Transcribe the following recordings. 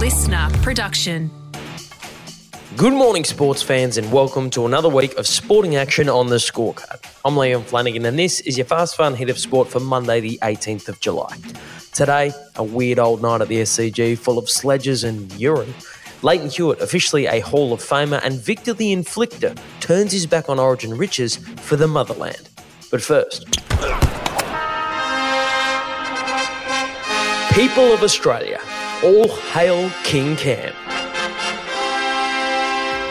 LiSTNR production. Good morning, sports fans, and welcome to another week of sporting action on the scorecard. I'm Liam Flanagan, and this is your fast fun hit of sport for Monday, the 18th of July. Today, a weird old night at the SCG full of sledges and urine. Lleyton Hewitt, officially a Hall of Famer, and Victor the Inflictor turns his back on Origin riches for the motherland. But first, people of Australia, all hail King Cam.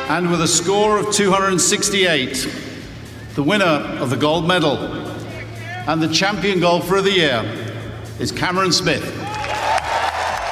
And with a score of 268, the winner of the gold medal and the champion golfer of the year is Cameron Smith.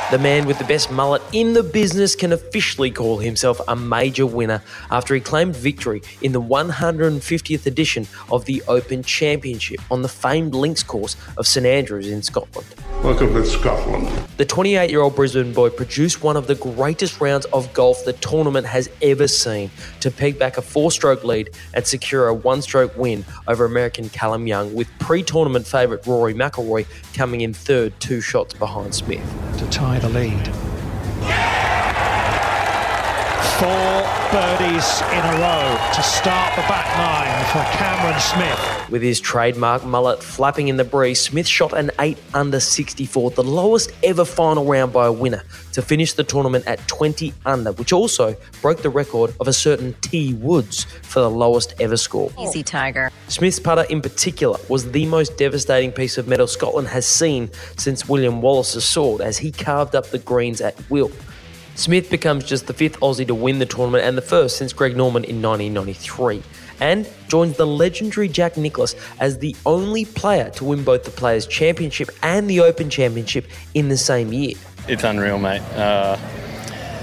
The man with the best mullet in the business can officially call himself a major winner after he claimed victory in the 150th edition of the Open Championship on the famed links course of St Andrews in Scotland. Welcome to Scotland. The 28 year old Brisbane boy produced one of the greatest rounds of golf the tournament has ever seen to peg back a four stroke lead and secure a one stroke win over American Callum Young, with pre tournament favourite Rory McIlroy coming in third, two shots behind Smith. To tie the lead. Four birdies in a row to start the back nine for Cameron Smith. With his trademark mullet flapping in the breeze, Smith shot an 8 under 64, the lowest ever final round by a winner, to finish the tournament at 20 under, which also broke the record of a certain T Woods for the lowest ever score. Easy, Tiger. Smith's putter in particular was the most devastating piece of metal Scotland has seen since William Wallace's sword, as he carved up the greens at will. Smith becomes just the fifth Aussie to win the tournament and the first since Greg Norman in 1993, and joins the legendary Jack Nicklaus as the only player to win both the Players' Championship and the Open Championship in the same year. It's unreal, mate. Uh,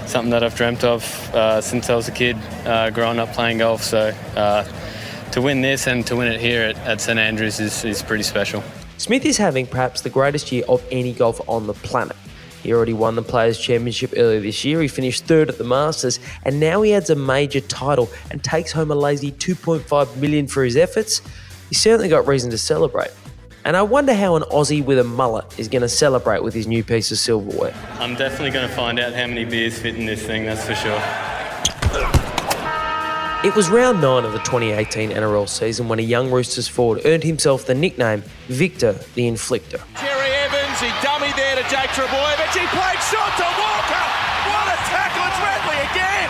something that I've dreamt of uh, since I was a kid, uh, growing up playing golf. So uh, to win this and to win it here at, at St Andrews is, is pretty special. Smith is having perhaps the greatest year of any golfer on the planet. He already won the Players' Championship earlier this year. He finished third at the Masters, and now he adds a major title and takes home a lazy 2.5 million for his efforts. He's certainly got reason to celebrate. And I wonder how an Aussie with a mullet is going to celebrate with his new piece of silverware. I'm definitely going to find out how many beers fit in this thing, that's for sure. It was round nine of the 2018 NRL season when a young Roosters forward earned himself the nickname Victor the Inflictor. He dummied there to Jake Trbojevic. He played shot to Walker. What a tackle! It's Radley again.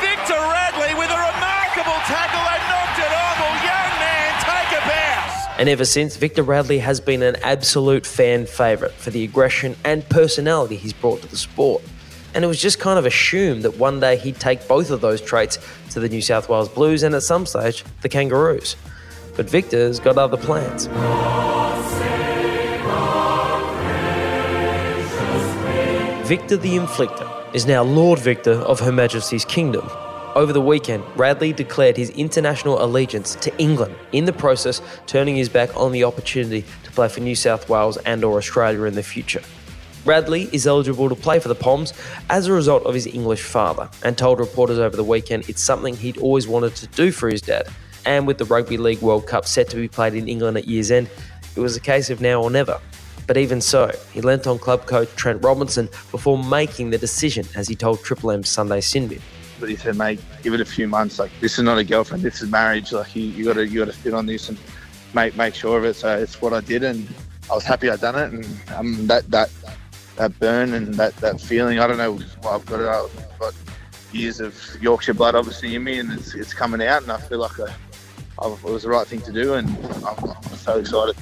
Victor Radley with a remarkable tackle and knocked it on. Young man, take a bounce. And ever since, Victor Radley has been an absolute fan favourite for the aggression and personality he's brought to the sport. And it was just kind of assumed that one day he'd take both of those traits to the New South Wales Blues and at some stage, the Kangaroos. But Victor's got other plans. Victor the Inflictor is now Lord Victor of Her Majesty's Kingdom. Over the weekend, Radley declared his international allegiance to England, in the process turning his back on the opportunity to play for New South Wales and or Australia in the future. Radley is eligible to play for the Poms as a result of his English father and told reporters over the weekend it's something he'd always wanted to do for his dad. And with the Rugby League World Cup set to be played in England at year's end, it was a case of now or never. But even so, he lent on club coach Trent Robinson before making the decision, as he told Triple M's Sunday Sinbin. But he said, mate, give it a few months. Like this is not a girlfriend, this is marriage. Like you, you gotta you gotta sit on this and make make sure of it. So it's what I did, and I was happy I'd done it. And um, that that that burn and that, that feeling, I don't know. Well, I've got it. I've got years of Yorkshire blood obviously in me, and it's, it's coming out, and I feel like it was the right thing to do, and I'm, I'm so excited.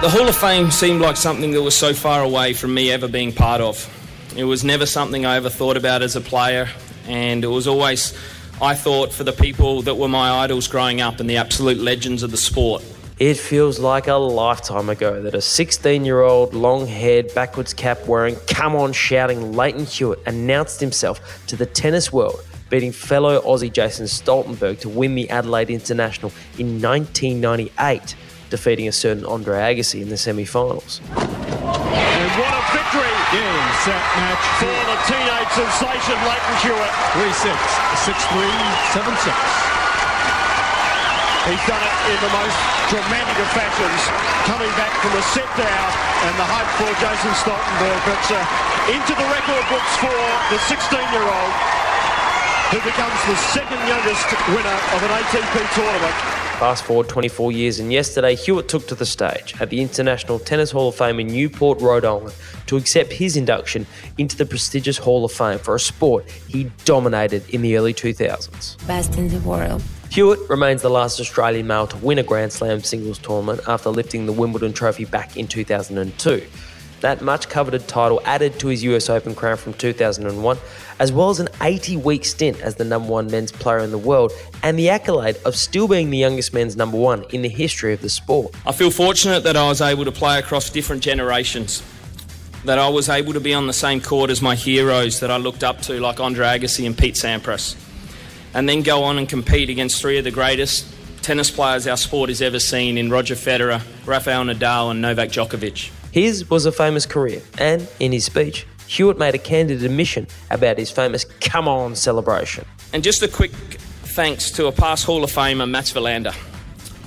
The Hall of Fame seemed like something that was so far away from me ever being part of. It was never something I ever thought about as a player, and it was always, I thought, for the people that were my idols growing up and the absolute legends of the sport. It feels like a lifetime ago that a 16 year old, long haired, backwards cap wearing, come on shouting Lleyton Hewitt announced himself to the tennis world, beating fellow Aussie Jason Stoltenberg to win the Adelaide International in 1998, defeating a certain Andre Agassi in the semi finals. And what a victory! Game, set, match for the teenage sensation Lleyton Hewitt. 3 6, 6 3, 7 6. He's done it in the most dramatic of fashions, coming back from a set down and the hope for Jason Stoltenberg. But uh, into the record books for the 16-year-old who becomes the second youngest winner of an ATP tournament. Fast forward 24 years, and yesterday Hewitt took to the stage at the International Tennis Hall of Fame in Newport, Rhode Island, to accept his induction into the prestigious Hall of Fame for a sport he dominated in the early 2000s. Best in the world. Hewitt remains the last Australian male to win a Grand Slam singles tournament after lifting the Wimbledon trophy back in 2002. That much coveted title added to his US Open crown from 2001, as well as an 80 week stint as the number one men's player in the world and the accolade of still being the youngest men's number one in the history of the sport. I feel fortunate that I was able to play across different generations, that I was able to be on the same court as my heroes that I looked up to, like Andre Agassi and Pete Sampras, and then go on and compete against three of the greatest tennis players our sport has ever seen in Roger Federer, Rafael Nadal, and Novak Djokovic. His was a famous career, and in his speech, Hewitt made a candid admission about his famous come on celebration. And just a quick thanks to a past Hall of Famer, Mats Wilander.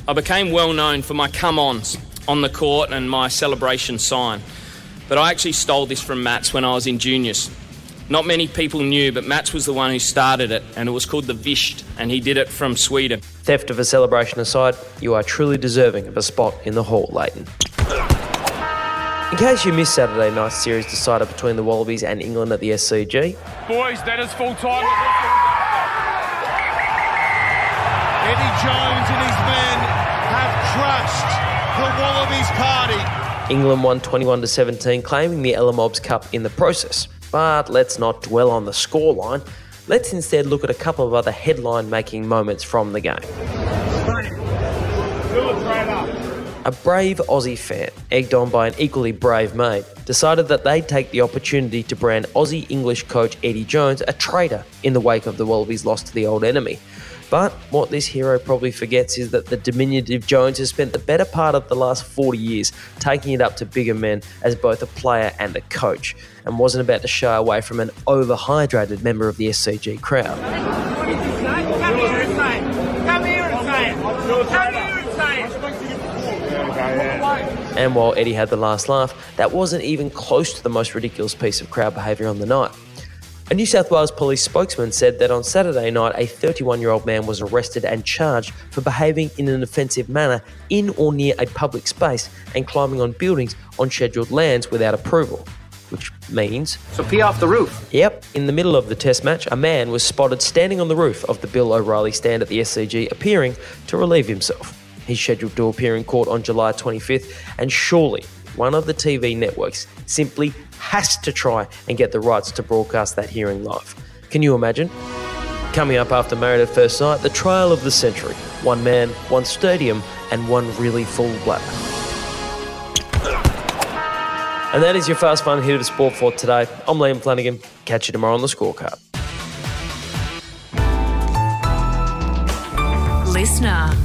I became well known for my come ons on the court and my celebration sign. But I actually stole this from Mats when I was in juniors. Not many people knew, but Mats was the one who started it, and it was called the Visht, and he did it from Sweden. Theft of a celebration aside, you are truly deserving of a spot in the hall, Lleyton. In case you missed Saturday night's series decider between the Wallabies and England at the SCG, Boys, that is full time. Eddie Jones and his men have crushed the Wallabies party. England won 21 to 17, claiming the Ella-Mobbs Cup in the process. But let's not dwell on the scoreline. Let's instead look at a couple of other headline making moments from the game. A brave Aussie fan, egged on by an equally brave mate, decided that they'd take the opportunity to brand Aussie English coach Eddie Jones a traitor in the wake of the Wallabies' loss to the old enemy. But what this hero probably forgets is that the diminutive Jones has spent the better part of the last 40 years taking it up to bigger men as both a player and a coach, and wasn't about to shy away from an overhydrated member of the SCG crowd. And while Eddie had the last laugh, that wasn't even close to the most ridiculous piece of crowd behaviour on the night. A New South Wales police spokesman said that on Saturday night, a 31 year old man was arrested and charged for behaving in an offensive manner in or near a public space and climbing on buildings on scheduled lands without approval. Which means. So pee off the roof. Yep, in the middle of the test match, a man was spotted standing on the roof of the Bill O'Reilly stand at the SCG, appearing to relieve himself. He's scheduled to appear in court on July 25th, and surely one of the TV networks simply has to try and get the rights to broadcast that hearing live. Can you imagine? Coming up after Married at First Sight, the trial of the century. One man, one stadium, and one really full bladder. And that is your fast fun hit of sport for today. I'm Liam Flanagan. Catch you tomorrow on the scorecard. LiSTNR.